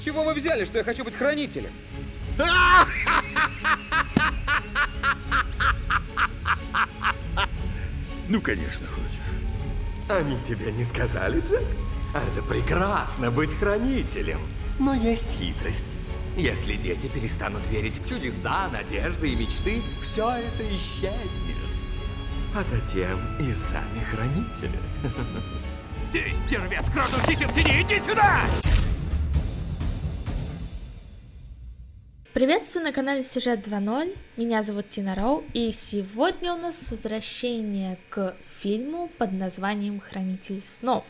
С чего вы взяли, что я хочу быть хранителем? Ну, конечно, хочешь. Они тебе не сказали, Джек? Это прекрасно быть хранителем. Но есть хитрость. Если дети перестанут верить в чудеса, надежды и мечты, все это исчезнет. А затем и сами хранители. Ты, стервец, крадущийся в тени, иди сюда! Приветствую на канале Сюжет 2.0, меня зовут Тина Роу, и сегодня у нас возвращение к фильму под названием «Хранитель снов».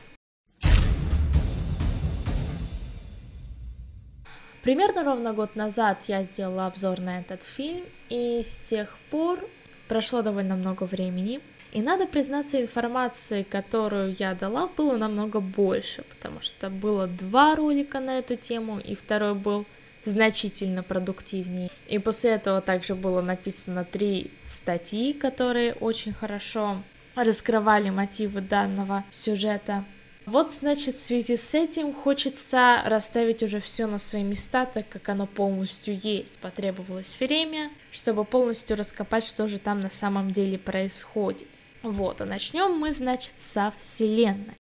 Примерно ровно год назад я сделала обзор на этот фильм, и с тех пор прошло довольно много времени. И надо признаться, информации, которую я дала, было намного больше, потому что было два ролика на эту тему, и второй был значительно продуктивнее. И после этого также было написано три статьи, которые очень хорошо раскрывали мотивы данного сюжета. Вот, значит, в связи с этим хочется расставить уже все на свои места, так как оно полностью есть. Потребовалось время, чтобы полностью раскопать, что же там на самом деле происходит. Вот, а начнем мы, значит, со Вселенной.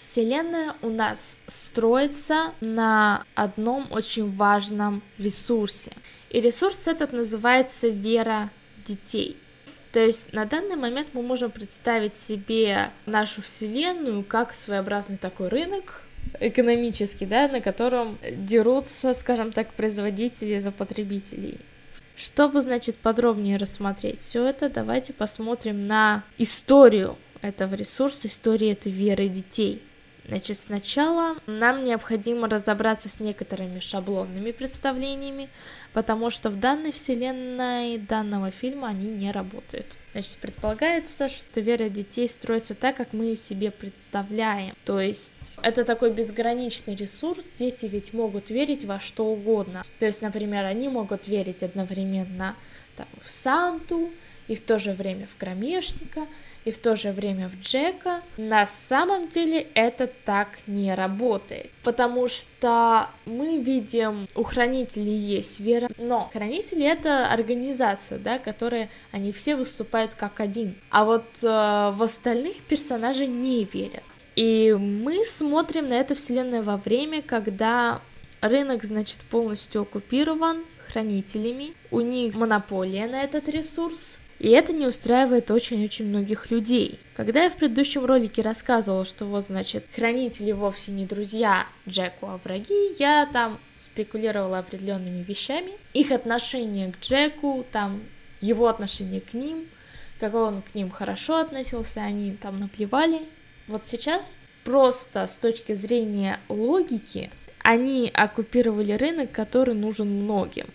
Вселенная у нас строится на одном очень важном ресурсе. И ресурс этот называется вера детей. То есть на данный момент мы можем представить себе нашу Вселенную как своеобразный такой рынок, экономический, да, на котором дерутся, скажем так, производители за потребителей. Чтобы, значит, подробнее рассмотреть все это, давайте посмотрим на историю этого ресурса, истории этой веры детей. Значит, сначала нам необходимо разобраться с некоторыми шаблонными представлениями, потому что в данной вселенной данного фильма они не работают. Значит, предполагается, что вера детей строится так, как мы ее себе представляем. То есть это такой безграничный ресурс, дети ведь могут верить во что угодно. То есть, например, они могут верить одновременно там, в Санту и в то же время в кромешника, и в то же время в Джека, на самом деле это так не работает. Потому что мы видим, у хранителей есть вера, но хранители это организация, да, которая, они все выступают как один. А вот э, в остальных персонажей не верят. И мы смотрим на эту вселенную во время, когда рынок, значит, полностью оккупирован хранителями, у них монополия на этот ресурс, и это не устраивает очень-очень многих людей. Когда я в предыдущем ролике рассказывала, что вот, значит, хранители вовсе не друзья Джеку, а враги, я там спекулировала определенными вещами. Их отношение к Джеку, там, его отношение к ним, как он к ним хорошо относился, они там наплевали. Вот сейчас просто с точки зрения логики они оккупировали рынок, который нужен многим,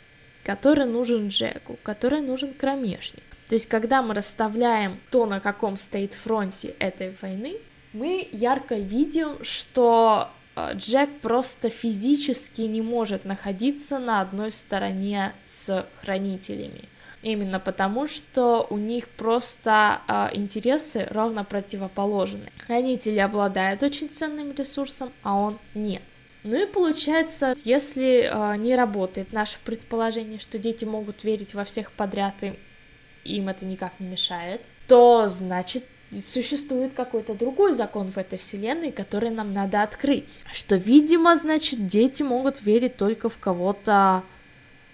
который нужен Джеку, который нужен кромешник. То есть, когда мы расставляем то, на каком стоит фронте этой войны, мы ярко видим, что э, Джек просто физически не может находиться на одной стороне с хранителями. Именно потому, что у них просто э, интересы ровно противоположны. Хранители обладают очень ценным ресурсом, а он нет. Ну и получается, если э, не работает наше предположение, что дети могут верить во всех подряд и им это никак не мешает, то значит существует какой-то другой закон в этой вселенной, который нам надо открыть. Что, видимо, значит, дети могут верить только в кого-то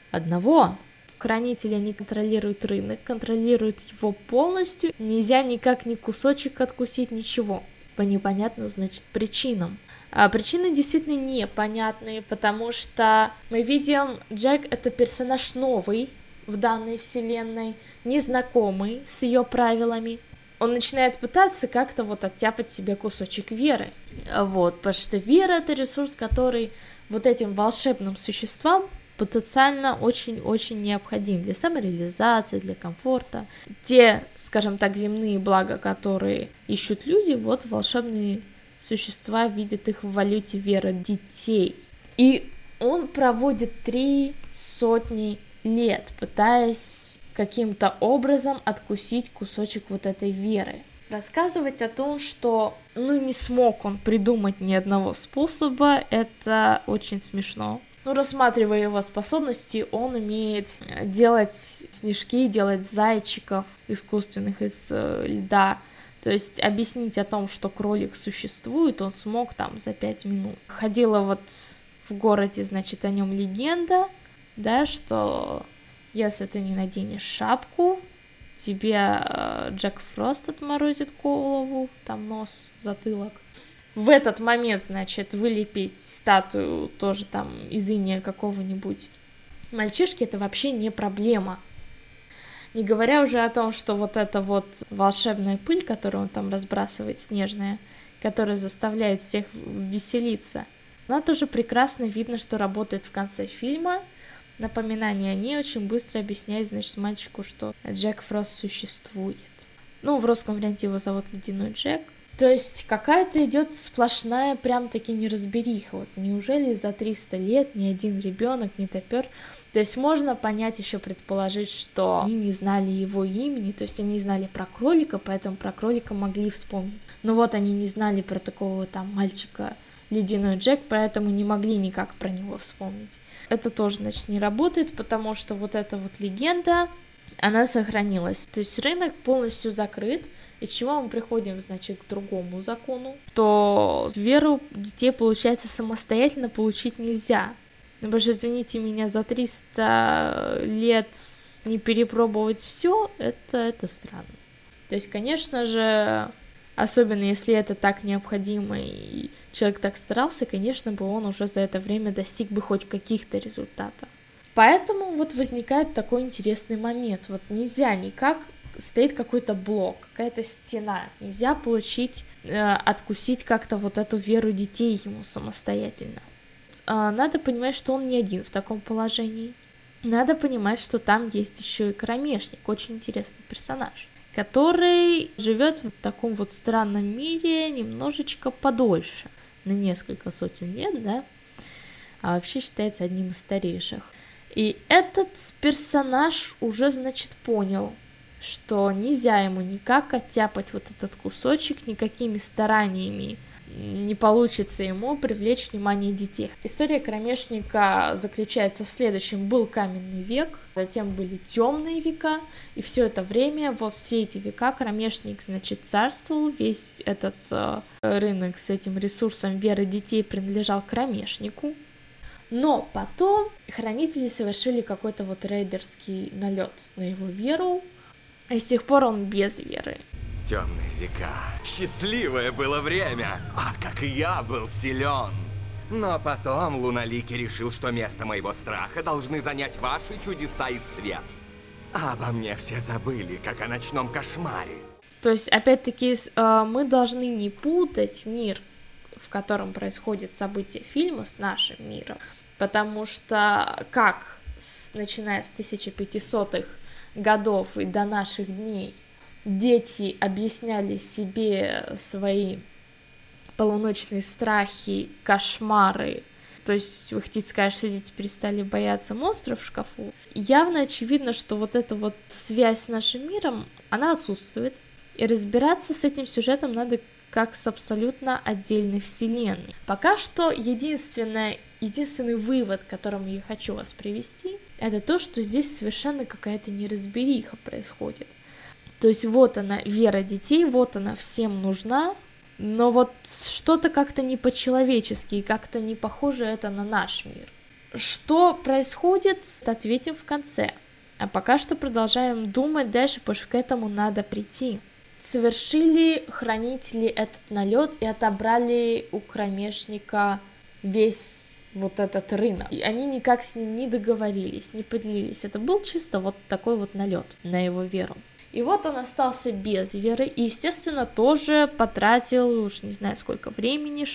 одного. Хранители не контролируют рынок, контролируют его полностью. Нельзя никак ни кусочек откусить, ничего. По непонятным, значит, причинам. А причины действительно непонятные, потому что мы видим, Джек это персонаж новый, в данной вселенной, незнакомый с ее правилами, он начинает пытаться как-то вот оттяпать себе кусочек веры. Вот, потому что вера это ресурс, который вот этим волшебным существам потенциально очень-очень необходим для самореализации, для комфорта. Те, скажем так, земные блага, которые ищут люди, вот волшебные существа видят их в валюте веры детей. И он проводит три сотни лет, пытаясь каким-то образом откусить кусочек вот этой веры. Рассказывать о том, что ну не смог он придумать ни одного способа, это очень смешно. Ну, рассматривая его способности, он умеет делать снежки, делать зайчиков искусственных из э, льда. То есть объяснить о том, что кролик существует, он смог там за пять минут. Ходила вот в городе, значит, о нем легенда, да, что если ты не наденешь шапку, тебе э, Джек Фрост отморозит голову, там нос, затылок. В этот момент, значит, вылепить статую тоже там из иния какого-нибудь мальчишки, это вообще не проблема. Не говоря уже о том, что вот эта вот волшебная пыль, которую он там разбрасывает, снежная, которая заставляет всех веселиться, она тоже прекрасно видно, что работает в конце фильма, напоминание о ней очень быстро объясняет, значит, мальчику, что Джек Фрост существует. Ну, в русском варианте его зовут Ледяной Джек. То есть какая-то идет сплошная прям таки неразбериха. Вот неужели за 300 лет ни один ребенок не топер? То есть можно понять, еще предположить, что они не знали его имени, то есть они знали про кролика, поэтому про кролика могли вспомнить. Но вот они не знали про такого там мальчика Ледяной Джек, поэтому не могли никак про него вспомнить. Это тоже, значит, не работает, потому что вот эта вот легенда, она сохранилась. То есть рынок полностью закрыт, из чего мы приходим, значит, к другому закону, то веру детей, получается, самостоятельно получить нельзя. Ну, потому что, извините меня, за 300 лет не перепробовать все, это, это странно. То есть, конечно же, особенно если это так необходимо и человек так старался, конечно бы он уже за это время достиг бы хоть каких-то результатов. Поэтому вот возникает такой интересный момент. Вот нельзя никак стоит какой-то блок, какая-то стена. Нельзя получить, э, откусить как-то вот эту веру детей ему самостоятельно. Э, надо понимать, что он не один в таком положении. Надо понимать, что там есть еще и кромешник, очень интересный персонаж который живет в таком вот странном мире немножечко подольше, на несколько сотен лет, да, а вообще считается одним из старейших. И этот персонаж уже, значит, понял, что нельзя ему никак оттяпать вот этот кусочек никакими стараниями, не получится ему привлечь внимание детей. История кромешника заключается в следующем. Был каменный век, затем были темные века, и все это время, вот все эти века кромешник, значит, царствовал, весь этот э, рынок с этим ресурсом веры детей принадлежал кромешнику. Но потом хранители совершили какой-то вот рейдерский налет на его веру, и с тех пор он без веры. Темные века. Счастливое было время. А как я был силен. Но потом Луналики решил, что место моего страха должны занять ваши чудеса и свет. А обо мне все забыли, как о ночном кошмаре. То есть, опять-таки, э, мы должны не путать мир, в котором происходят события фильма, с нашим миром. Потому что как, начиная с 1500-х годов и до наших дней, дети объясняли себе свои полуночные страхи, кошмары, то есть вы хотите сказать, что дети перестали бояться монстров в шкафу. Явно очевидно, что вот эта вот связь с нашим миром, она отсутствует. И разбираться с этим сюжетом надо как с абсолютно отдельной вселенной. Пока что единственное, единственный вывод, к которому я хочу вас привести, это то, что здесь совершенно какая-то неразбериха происходит. То есть вот она, вера детей, вот она всем нужна, но вот что-то как-то не по-человечески, как-то не похоже это на наш мир. Что происходит, ответим в конце. А пока что продолжаем думать дальше, потому что к этому надо прийти. Совершили хранители этот налет и отобрали у кромешника весь вот этот рынок. И они никак с ним не договорились, не поделились. Это был чисто вот такой вот налет на его веру. И вот он остался без веры, и, естественно, тоже потратил, уж не знаю сколько времени,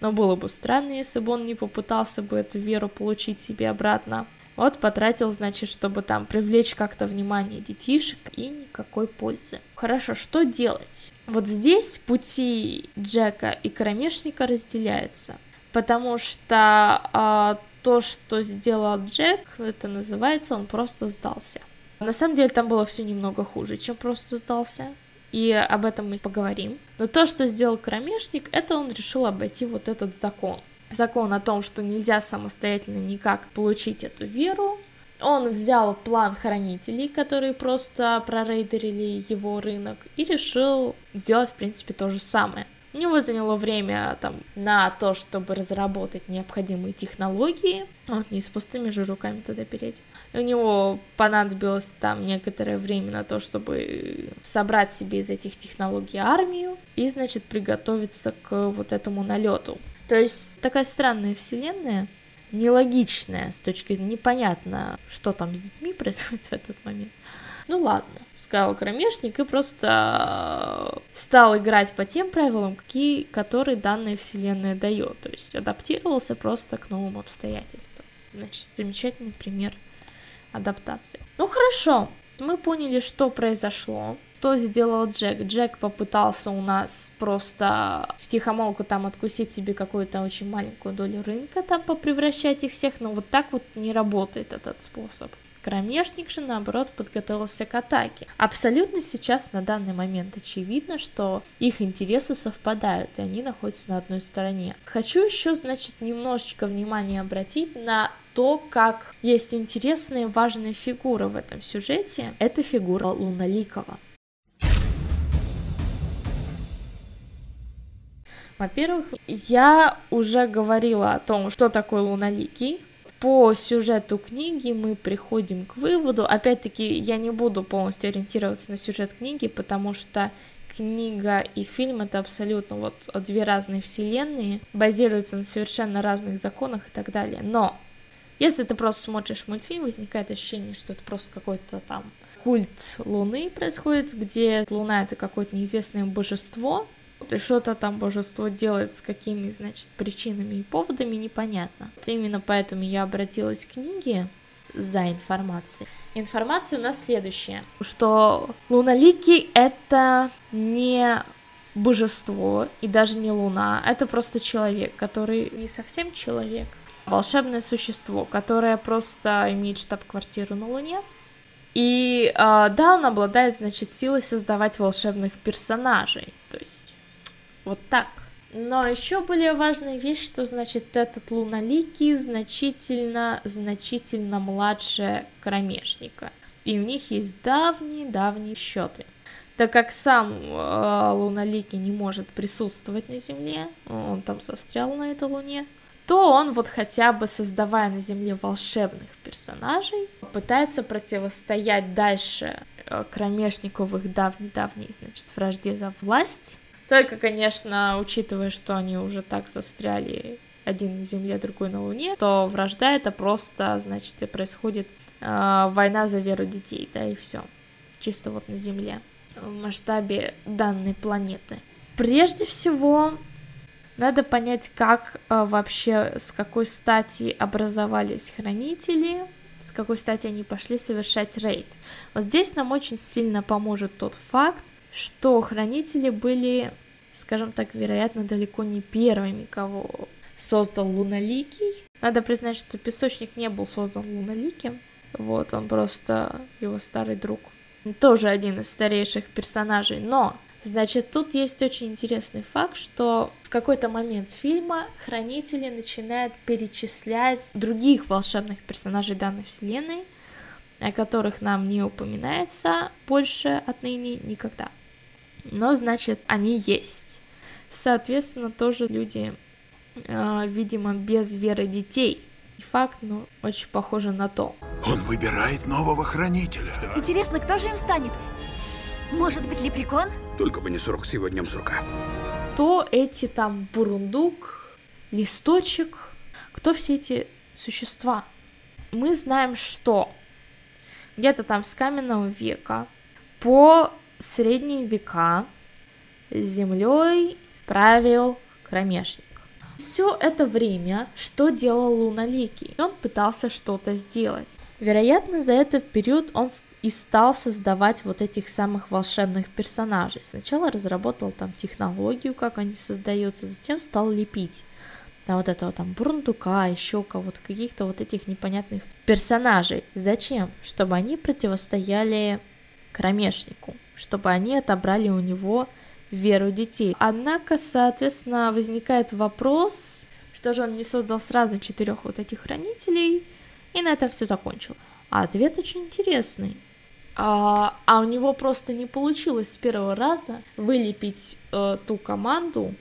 но было бы странно, если бы он не попытался бы эту веру получить себе обратно. Вот потратил, значит, чтобы там привлечь как-то внимание детишек и никакой пользы. Хорошо, что делать? Вот здесь пути Джека и Кромешника разделяются, потому что э, то, что сделал Джек, это называется, он просто сдался. На самом деле там было все немного хуже, чем просто сдался. и об этом мы поговорим. Но то, что сделал кромешник, это он решил обойти вот этот закон. Закон о том, что нельзя самостоятельно никак получить эту веру. Он взял план хранителей, которые просто прорейдерили его рынок, и решил сделать, в принципе, то же самое. У него заняло время там на то, чтобы разработать необходимые технологии. Вот, не с пустыми же руками туда переть. И у него понадобилось там некоторое время на то, чтобы собрать себе из этих технологий армию и, значит, приготовиться к вот этому налету. То есть такая странная вселенная, нелогичная с точки зрения непонятно, что там с детьми происходит в этот момент. Ну ладно, сказал кромешник и просто стал играть по тем правилам, какие, которые данная вселенная дает. То есть адаптировался просто к новым обстоятельствам. Значит, замечательный пример адаптации. Ну хорошо, мы поняли, что произошло. Что сделал Джек? Джек попытался у нас просто в тихомолку там откусить себе какую-то очень маленькую долю рынка, там попревращать их всех, но вот так вот не работает этот способ. Кромешник же, наоборот, подготовился к атаке. Абсолютно сейчас, на данный момент, очевидно, что их интересы совпадают, и они находятся на одной стороне. Хочу еще, значит, немножечко внимания обратить на то, как есть интересная и важная фигура в этом сюжете. Это фигура Луналикова. Во-первых, я уже говорила о том, что такое луналикий, по сюжету книги мы приходим к выводу, опять-таки я не буду полностью ориентироваться на сюжет книги, потому что книга и фильм это абсолютно вот две разные вселенные, базируются на совершенно разных законах и так далее. Но если ты просто смотришь мультфильм, возникает ощущение, что это просто какой-то там культ Луны происходит, где Луна это какое-то неизвестное божество, и что-то там божество делает с какими, значит, причинами и поводами, непонятно. Вот именно поэтому я обратилась к книге за информацией. Информация у нас следующая, что Луналики это не божество и даже не луна, это просто человек, который не совсем человек, волшебное существо, которое просто имеет штаб-квартиру на Луне. И э, да, он обладает, значит, силой создавать волшебных персонажей. То есть вот так. Но еще более важная вещь, что значит этот луналикий значительно, значительно младше кромешника. И у них есть давние-давние счеты. Так как сам э, луналикий не может присутствовать на Земле, он там застрял на этой луне, то он вот хотя бы создавая на Земле волшебных персонажей, пытается противостоять дальше э, кромешниковых давней-давней, значит, вражде за власть, только, конечно, учитывая, что они уже так застряли один на Земле, другой на Луне, то вражда это просто, значит, и происходит э, война за веру детей, да, и все. Чисто вот на Земле, в масштабе данной планеты. Прежде всего, надо понять, как э, вообще, с какой стати образовались хранители, с какой стати они пошли совершать рейд. Вот здесь нам очень сильно поможет тот факт, что хранители были, скажем так, вероятно, далеко не первыми, кого создал Луналикий. Надо признать, что Песочник не был создан Луналиким, вот, он просто его старый друг. Тоже один из старейших персонажей, но Значит, тут есть очень интересный факт, что в какой-то момент фильма хранители начинают перечислять других волшебных персонажей данной вселенной, о которых нам не упоминается больше отныне никогда но значит они есть. Соответственно, тоже люди, э, видимо, без веры детей. И факт, ну, очень похоже на то. Он выбирает нового хранителя. Что? Интересно, кто же им станет? Может быть, лепрекон? Только бы не сурок с его днем сурка. Кто эти там бурундук, листочек, кто все эти существа? Мы знаем, что где-то там с каменного века по средние века землей правил кромешник. Все это время что делал Луналикий? Он пытался что-то сделать. Вероятно, за этот период он и стал создавать вот этих самых волшебных персонажей. Сначала разработал там технологию, как они создаются, затем стал лепить на вот этого там Бурундука, еще кого-то, каких-то вот этих непонятных персонажей. Зачем? Чтобы они противостояли кромешнику чтобы они отобрали у него веру детей. Однако, соответственно, возникает вопрос, что же он не создал сразу четырех вот этих хранителей, и на это все закончил. А ответ очень интересный. А, а у него просто не получилось с первого раза вылепить э, ту команду,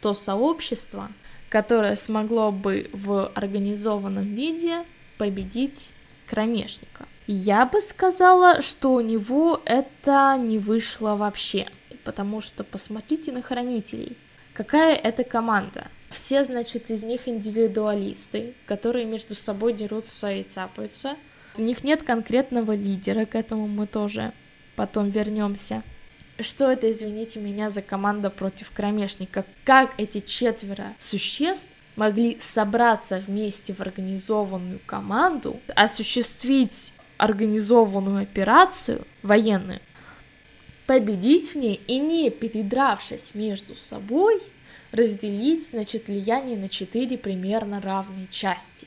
то сообщество, которое смогло бы в организованном виде победить кромешника. Я бы сказала, что у него это не вышло вообще, потому что посмотрите на хранителей. Какая это команда? Все, значит, из них индивидуалисты, которые между собой дерутся и цапаются. У них нет конкретного лидера, к этому мы тоже потом вернемся. Что это, извините меня, за команда против кромешника? Как эти четверо существ могли собраться вместе в организованную команду, осуществить организованную операцию военную, победить в ней и не передравшись между собой, разделить, значит, влияние на четыре примерно равные части.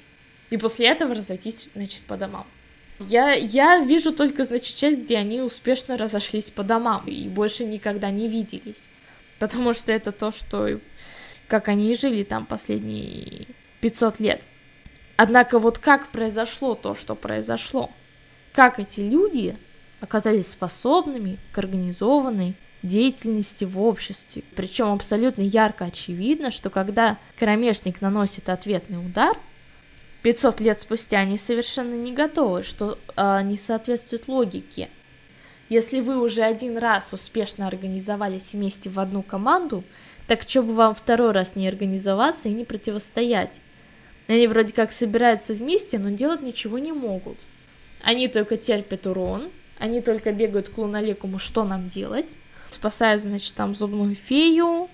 И после этого разойтись, значит, по домам. Я, я вижу только, значит, часть, где они успешно разошлись по домам и больше никогда не виделись. Потому что это то, что... Как они жили там последние 500 лет. Однако вот как произошло то, что произошло? Как эти люди оказались способными к организованной деятельности в обществе. Причем абсолютно ярко очевидно, что когда кромешник наносит ответный удар, 500 лет спустя они совершенно не готовы, что э, не соответствует логике. Если вы уже один раз успешно организовались вместе в одну команду, так что бы вам второй раз не организоваться и не противостоять? Они вроде как собираются вместе, но делать ничего не могут. Они только терпят урон, они только бегают к луналикому, что нам делать, спасают, значит, там зубную фею,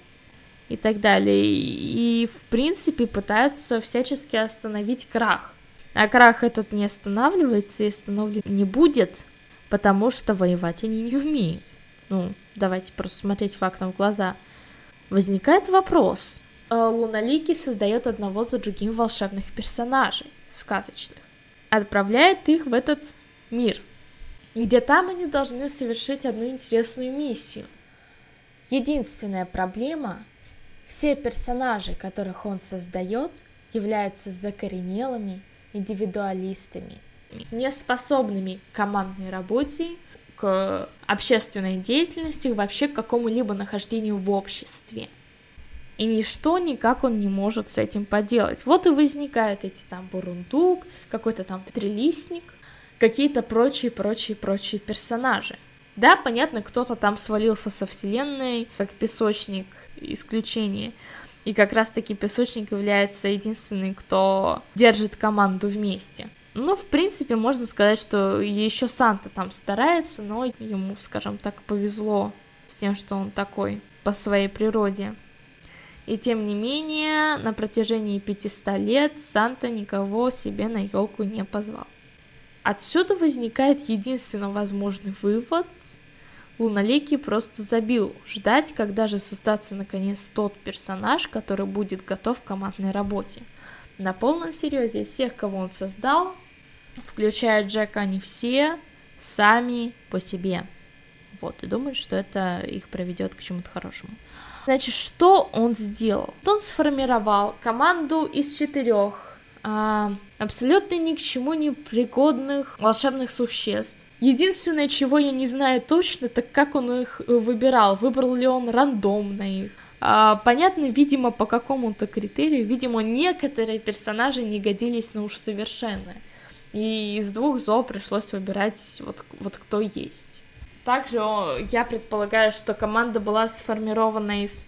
и так далее. И, в принципе, пытаются всячески остановить крах. А крах этот не останавливается и остановлен не будет, потому что воевать они не умеют. Ну, давайте просто смотреть фактам в глаза. Возникает вопрос. А Луналики создает одного за другим волшебных персонажей, сказочных. Отправляет их в этот мир, где там они должны совершить одну интересную миссию. Единственная проблема все персонажи, которых он создает, являются закоренелыми индивидуалистами, не способными к командной работе, к общественной деятельности, вообще к какому-либо нахождению в обществе. И ничто никак он не может с этим поделать. Вот и возникают эти там бурундук, какой-то там трилистник, какие-то прочие, прочие, прочие персонажи. Да, понятно, кто-то там свалился со вселенной, как песочник, исключение. И как раз-таки песочник является единственным, кто держит команду вместе. Ну, в принципе, можно сказать, что еще Санта там старается, но ему, скажем так, повезло с тем, что он такой по своей природе. И тем не менее, на протяжении 500 лет Санта никого себе на елку не позвал. Отсюда возникает единственно возможный вывод. Луналикий просто забил ждать, когда же создаться наконец тот персонаж, который будет готов к командной работе. На полном серьезе всех, кого он создал, включая Джека, они все сами по себе. Вот, и думают, что это их приведет к чему-то хорошему. Значит, что он сделал? Он сформировал команду из четырех а, абсолютно ни к чему не пригодных волшебных существ. Единственное, чего я не знаю точно, так как он их э, выбирал. Выбрал ли он рандомно их. А, понятно, видимо, по какому-то критерию, видимо, некоторые персонажи не годились на уж совершенно. И из двух зол пришлось выбирать вот, вот кто есть. Также я предполагаю, что команда была сформирована из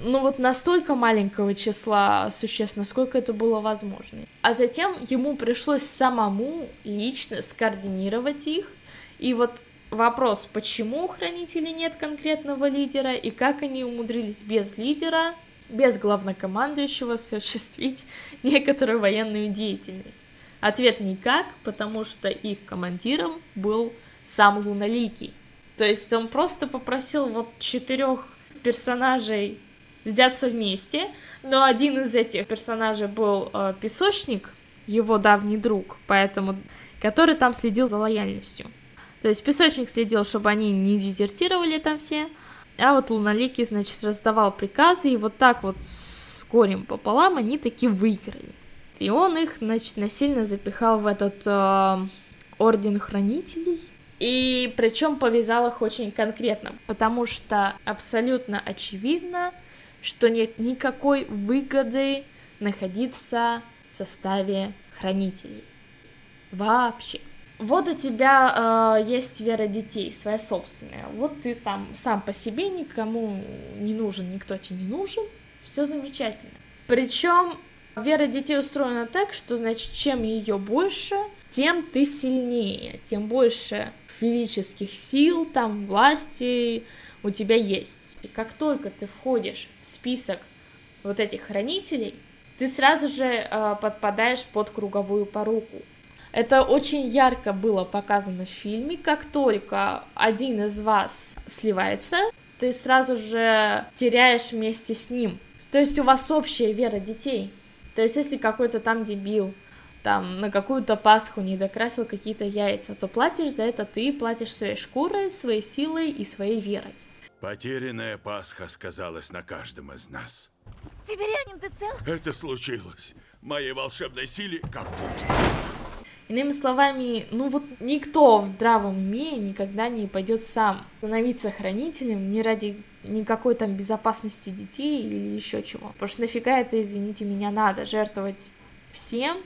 ну вот настолько маленького числа существ, насколько это было возможно. А затем ему пришлось самому лично скоординировать их. И вот вопрос, почему у хранителей нет конкретного лидера, и как они умудрились без лидера, без главнокомандующего осуществить некоторую военную деятельность. Ответ никак, потому что их командиром был сам Луналикий. То есть он просто попросил вот четырех персонажей взяться вместе, но один из этих персонажей был э, песочник, его давний друг, поэтому который там следил за лояльностью. То есть песочник следил, чтобы они не дезертировали там все, а вот Луналикий, значит, раздавал приказы, и вот так вот с горем пополам они таки выиграли. И он их, значит, насильно запихал в этот э, орден хранителей, и причем повязал их очень конкретно, потому что абсолютно очевидно, что нет никакой выгоды находиться в составе хранителей. Вообще. Вот у тебя э, есть вера детей, своя собственная. Вот ты там сам по себе никому не нужен, никто тебе не нужен. Все замечательно. Причем вера детей устроена так, что значит, чем ее больше, тем ты сильнее, тем больше физических сил, там, власти у тебя есть. И как только ты входишь в список вот этих хранителей, ты сразу же э, подпадаешь под круговую поруку. Это очень ярко было показано в фильме. Как только один из вас сливается, ты сразу же теряешь вместе с ним. То есть у вас общая вера детей. То есть если какой-то там дебил там на какую-то Пасху не докрасил какие-то яйца, то платишь за это ты, платишь своей шкурой, своей силой и своей верой. Потерянная Пасха сказалась на каждом из нас. Северянин, ты цел? Это случилось. Моей волшебной силе капут. Иными словами, ну вот никто в здравом уме никогда не пойдет сам становиться хранителем не ради никакой там безопасности детей или еще чего. Потому что нафига это, извините меня, надо жертвовать всем,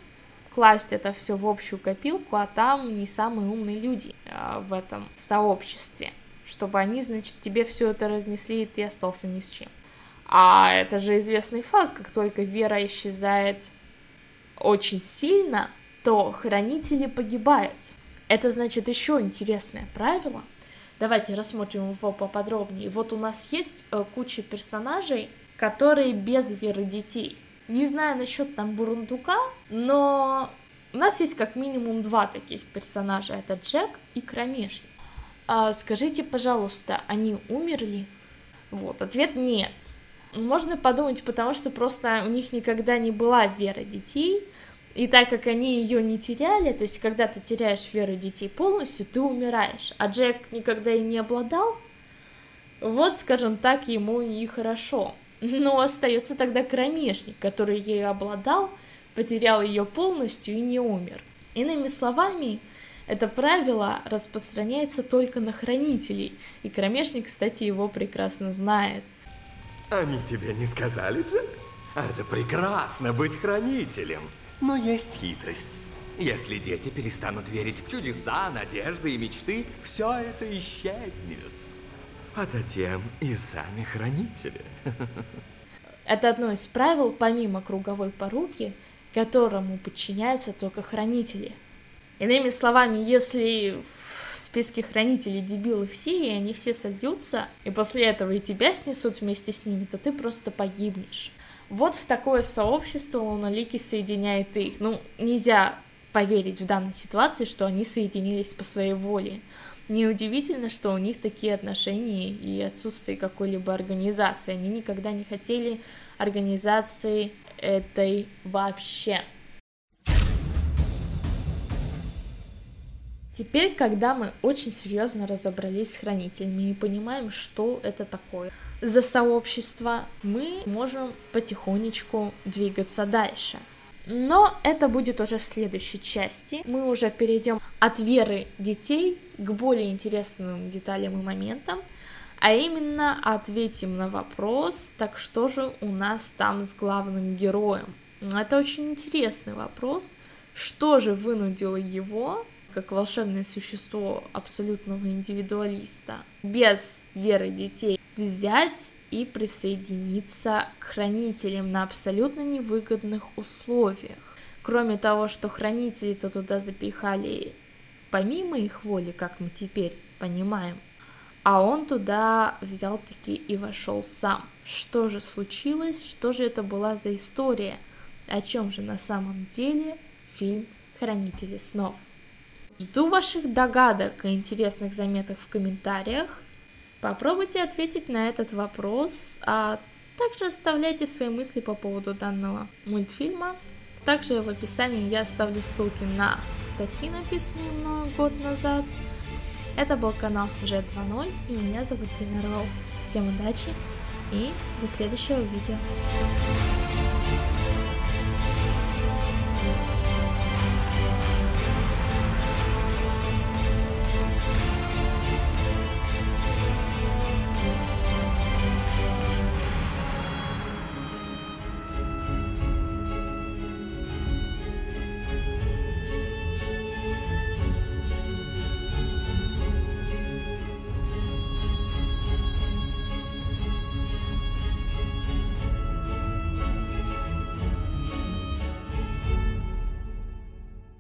класть это все в общую копилку, а там не самые умные люди а, в этом сообществе, чтобы они, значит, тебе все это разнесли, и ты остался ни с чем. А это же известный факт, как только вера исчезает очень сильно, то хранители погибают. Это значит еще интересное правило. Давайте рассмотрим его поподробнее. Вот у нас есть э, куча персонажей, которые без веры детей. Не знаю насчет там Бурундука, но у нас есть как минимум два таких персонажа. Это Джек и Кромешник. А скажите, пожалуйста, они умерли? Вот, ответ нет. Можно подумать, потому что просто у них никогда не была вера детей, и так как они ее не теряли, то есть когда ты теряешь веру детей полностью, ты умираешь, а Джек никогда и не обладал, вот, скажем так, ему и хорошо. Но остается тогда кромешник, который ею обладал, потерял ее полностью и не умер. Иными словами, это правило распространяется только на хранителей, и кромешник, кстати, его прекрасно знает. Они тебе не сказали, Джек? Это прекрасно быть хранителем. Но есть хитрость. Если дети перестанут верить в чудеса, надежды и мечты, все это исчезнет а затем и сами хранители. Это одно из правил, помимо круговой поруки, которому подчиняются только хранители. Иными словами, если в списке хранителей дебилы все, и они все сольются, и после этого и тебя снесут вместе с ними, то ты просто погибнешь. Вот в такое сообщество Луналики соединяет их. Ну, нельзя поверить в данной ситуации, что они соединились по своей воле. Неудивительно, что у них такие отношения и отсутствие какой-либо организации. Они никогда не хотели организации этой вообще. Теперь, когда мы очень серьезно разобрались с хранителями и понимаем, что это такое за сообщество, мы можем потихонечку двигаться дальше. Но это будет уже в следующей части. Мы уже перейдем от веры детей к более интересным деталям и моментам, а именно ответим на вопрос, так что же у нас там с главным героем? Это очень интересный вопрос. Что же вынудило его, как волшебное существо абсолютного индивидуалиста, без веры детей, взять и присоединиться к хранителям на абсолютно невыгодных условиях. Кроме того, что хранители-то туда запихали помимо их воли, как мы теперь понимаем, а он туда взял-таки и вошел сам. Что же случилось? Что же это была за история? О чем же на самом деле фильм «Хранители снов»? Жду ваших догадок и интересных заметок в комментариях. Попробуйте ответить на этот вопрос, а также оставляйте свои мысли по поводу данного мультфильма. Также в описании я оставлю ссылки на статьи, написанные мною год назад. Это был канал Сюжет 2.0, и меня зовут Дина Роу. Всем удачи и до следующего видео.